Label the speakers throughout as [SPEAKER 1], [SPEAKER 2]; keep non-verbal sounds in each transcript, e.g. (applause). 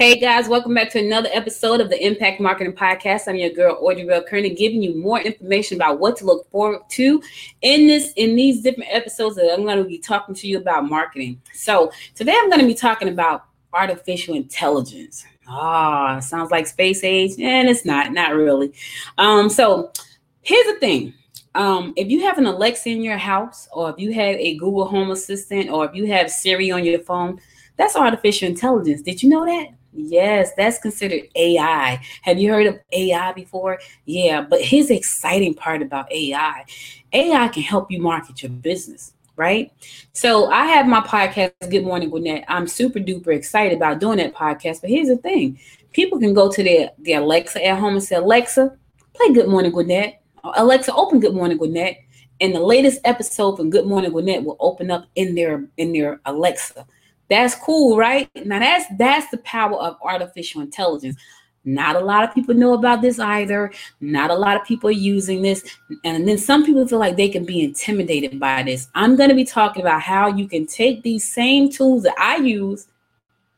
[SPEAKER 1] Hey guys, welcome back to another episode of the Impact Marketing Podcast. I'm your girl Audrey Bell Kearney, giving you more information about what to look forward to in this in these different episodes that I'm going to be talking to you about marketing. So today I'm going to be talking about artificial intelligence. Ah, oh, sounds like space age, and it's not, not really. Um, so here's the thing. Um, if you have an Alexa in your house, or if you have a Google Home Assistant, or if you have Siri on your phone, that's artificial intelligence. Did you know that? Yes, that's considered AI. Have you heard of AI before? Yeah, but here's the exciting part about AI AI can help you market your business, right? So I have my podcast, Good Morning Gwinnett. I'm super duper excited about doing that podcast. But here's the thing people can go to their, their Alexa at home and say, Alexa, play Good Morning Gwinnett. Alexa, open Good Morning Gwinnett. And the latest episode from Good Morning Gwinnett will open up in their in their Alexa. That's cool, right? Now that's that's the power of artificial intelligence. Not a lot of people know about this either. Not a lot of people are using this. And then some people feel like they can be intimidated by this. I'm going to be talking about how you can take these same tools that I use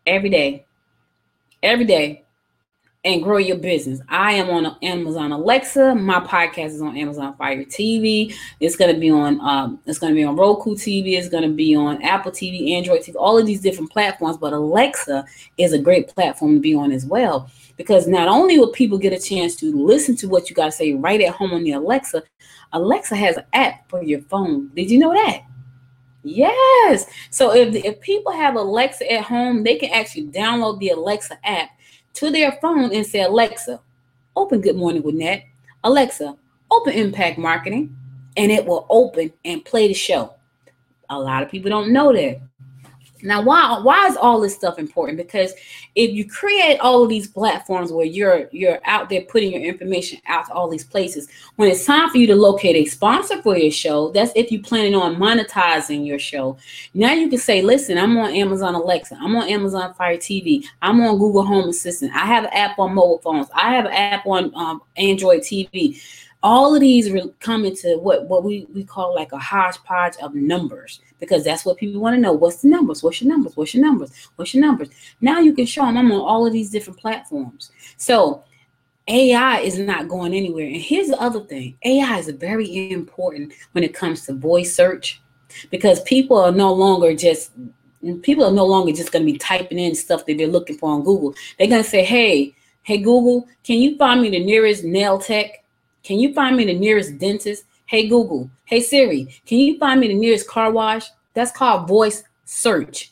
[SPEAKER 1] every day, every day, and grow your business. I am on Amazon Alexa. My podcast is on Amazon Fire TV. It's gonna be on um, it's gonna be on Roku TV. It's gonna be on Apple TV, Android TV, all of these different platforms. But Alexa is a great platform to be on as well because not only will people get a chance to listen to what you gotta say right at home on the Alexa, Alexa has an app for your phone. Did you know that? Yes. So if if people have Alexa at home, they can actually download the Alexa app to their phone and say, Alexa, open Good Morning Gwinnett. Alexa, open Impact Marketing, and it will open and play the show. A lot of people don't know that. Now, why why is all this stuff important? Because if you create all of these platforms where you're you're out there putting your information out to all these places, when it's time for you to locate a sponsor for your show, that's if you're planning on monetizing your show. Now you can say, listen, I'm on Amazon Alexa, I'm on Amazon Fire TV, I'm on Google Home Assistant, I have an app on mobile phones, I have an app on um, Android TV all of these come into what what we we call like a hodgepodge of numbers because that's what people want to know. What's the numbers? What's your numbers? What's your numbers? What's your numbers? Now you can show them i'm on all of these different platforms. So ai is not going anywhere. And here's the other thing ai is very important when it comes to voice search because people are no longer just people are no longer just going to be typing in stuff that they're looking for on google. They're going to say hey hey google can you find me the nearest nail tech can you find me the nearest dentist? Hey, Google. Hey, Siri. Can you find me the nearest car wash? That's called voice search.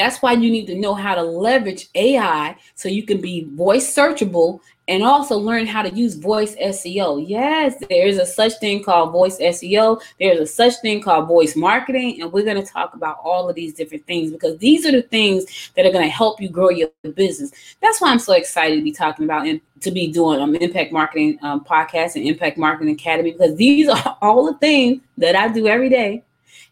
[SPEAKER 1] That's why you need to know how to leverage AI so you can be voice searchable and also learn how to use voice SEO. Yes, there is a such thing called voice SEO. There's a such thing called voice marketing, and we're going to talk about all of these different things because these are the things that are going to help you grow your business. That's why I'm so excited to be talking about and to be doing um, impact marketing um, podcast and impact marketing academy because these (laughs) are all the things that I do every day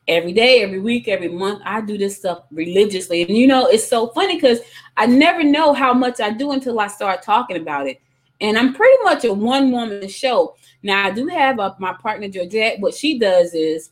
[SPEAKER 1] every day, every week, every month. I do this stuff religiously. And you know, it's so funny because I never know how much I do until I start talking about it. And I'm pretty much a one woman show. Now I do have my partner Georgette. What she does is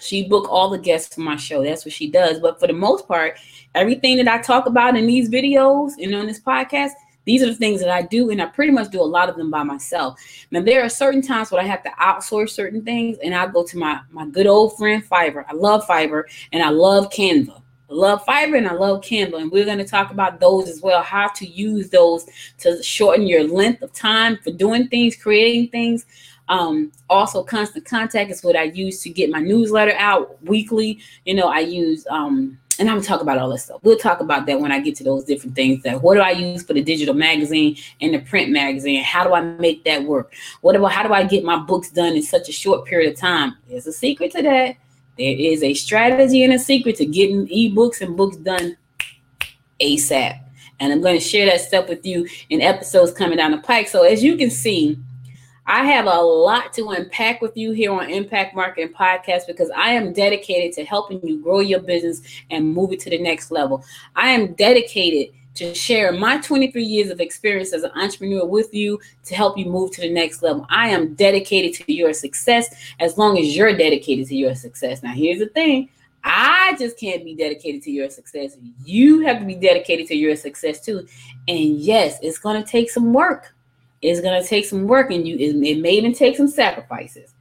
[SPEAKER 1] she book all the guests for my show. That's what she does. But for the most part, everything that I talk about in these videos and on this podcast, these are the things that I do, and I pretty much do a lot of them by myself. Now there are certain times when I have to outsource certain things, and I go to my my good old friend Fiverr. I love Fiverr, and I love Canva. I love Fiverr and I love Canva, and we're going to talk about those as well. How to use those to shorten your length of time for doing things, creating things. Um, also, constant contact is what I use to get my newsletter out weekly. You know, I use um, and I'm gonna talk about all this stuff. We'll talk about that when I get to those different things. That what do I use for the digital magazine and the print magazine? How do I make that work? What about how do I get my books done in such a short period of time? There's a secret to that. There is a strategy and a secret to getting ebooks and books done ASAP. And I'm going to share that stuff with you in episodes coming down the pike. So, as you can see, I have a lot to unpack with you here on Impact Marketing Podcast because I am dedicated to helping you grow your business and move it to the next level. I am dedicated to share my 23 years of experience as an entrepreneur with you to help you move to the next level. I am dedicated to your success as long as you're dedicated to your success. Now, here's the thing I just can't be dedicated to your success. You have to be dedicated to your success too. And yes, it's going to take some work. It's to take some work, and you it, it may even take some sacrifices.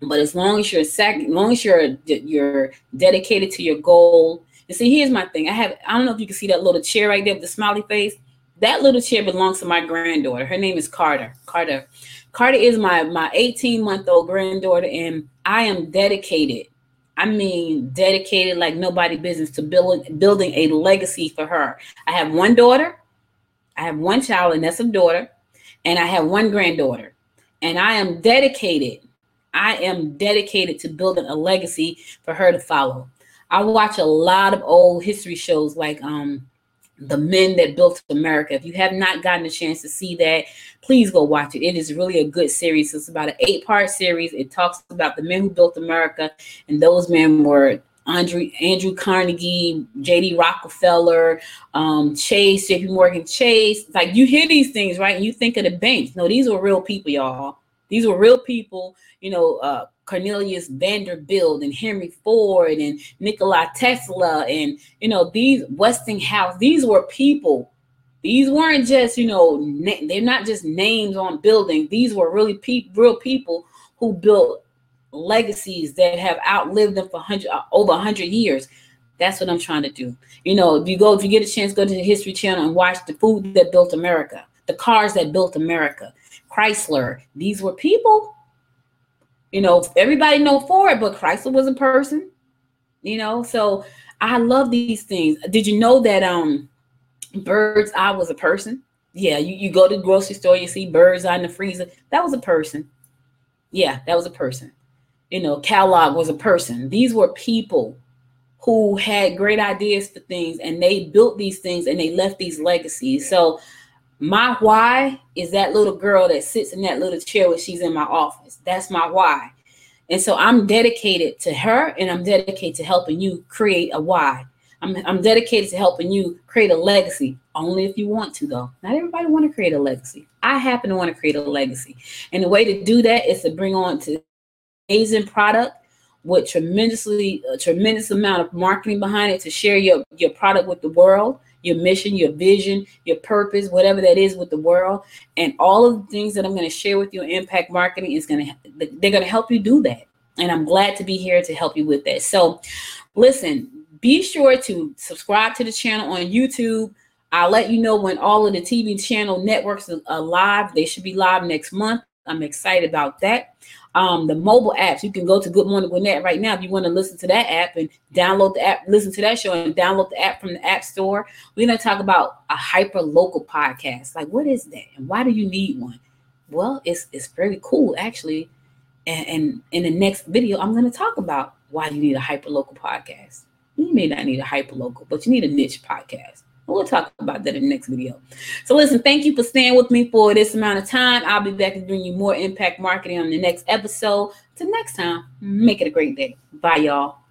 [SPEAKER 1] But as long as you're sac- as long as you're you're dedicated to your goal. And see, here's my thing. I have I don't know if you can see that little chair right there with the smiley face. That little chair belongs to my granddaughter. Her name is Carter. Carter. Carter is my my 18 month old granddaughter, and I am dedicated. I mean, dedicated like nobody business to building building a legacy for her. I have one daughter. I have one child, and that's a daughter, and I have one granddaughter, and I am dedicated I am dedicated to building a legacy for her to follow. I watch a lot of old history shows like um the men that built America. If you have not gotten a chance to see that, please go watch it. It is really a good series. It's about an eight-part series. It talks about the men who built America, and those men were Andrew Andrew Carnegie, J.D. Rockefeller, um, Chase, J.P. Morgan Chase. Like you hear these things, right? And you think of the banks. No, these were real people, y'all. These were real people you know, uh, Cornelius Vanderbilt and Henry Ford and Nikola Tesla and you know these Westinghouse. These were people. These weren't just you know na- they're not just names on buildings. These were really pe- real people who built legacies that have outlived them for hundred uh, over hundred years. That's what I'm trying to do. You know, if you go, if you get a chance, go to the History Channel and watch the food that built America, the cars that built America, Chrysler. These were people you know, everybody know Ford, but Chrysler was a person. You know, so I love these things. Did you know that um Bird's Eye was a person? Yeah, you, you go to the grocery store, you see Bird's Eye in the freezer. That was a person. Yeah, that was a person. You know, Kellogg was a person. These were people who had great ideas for things and they built these things and they left these legacies. So my why is that little girl that sits in that little chair when she's in my office. That's my why. And so I'm dedicated to her and I'm dedicated to helping you create a why. I'm, I'm dedicated to helping you create a legacy only if you want to though not everybody want to create a legacy i happen to want to create a legacy and the way to do that is to bring on to amazing product with tremendously a tremendous amount of marketing behind it to share your your product with the world your mission, your vision, your purpose, whatever that is with the world. And all of the things that I'm going to share with you impact marketing is going to, they're going to help you do that. And I'm glad to be here to help you with that. So listen, be sure to subscribe to the channel on YouTube. I'll let you know when all of the TV channel networks are live. They should be live next month. I'm excited about that. Um, the mobile apps, you can go to Good Morning Gwinnett right now if you want to listen to that app and download the app, listen to that show and download the app from the App Store. We're going to talk about a hyper local podcast. Like, what is that? And why do you need one? Well, it's it's very cool actually. And, and in the next video, I'm going to talk about why you need a hyper local podcast. You may not need a hyper local, but you need a niche podcast. We'll talk about that in the next video. So listen, thank you for staying with me for this amount of time. I'll be back to bring you more impact marketing on the next episode. Till next time, make it a great day. Bye, y'all.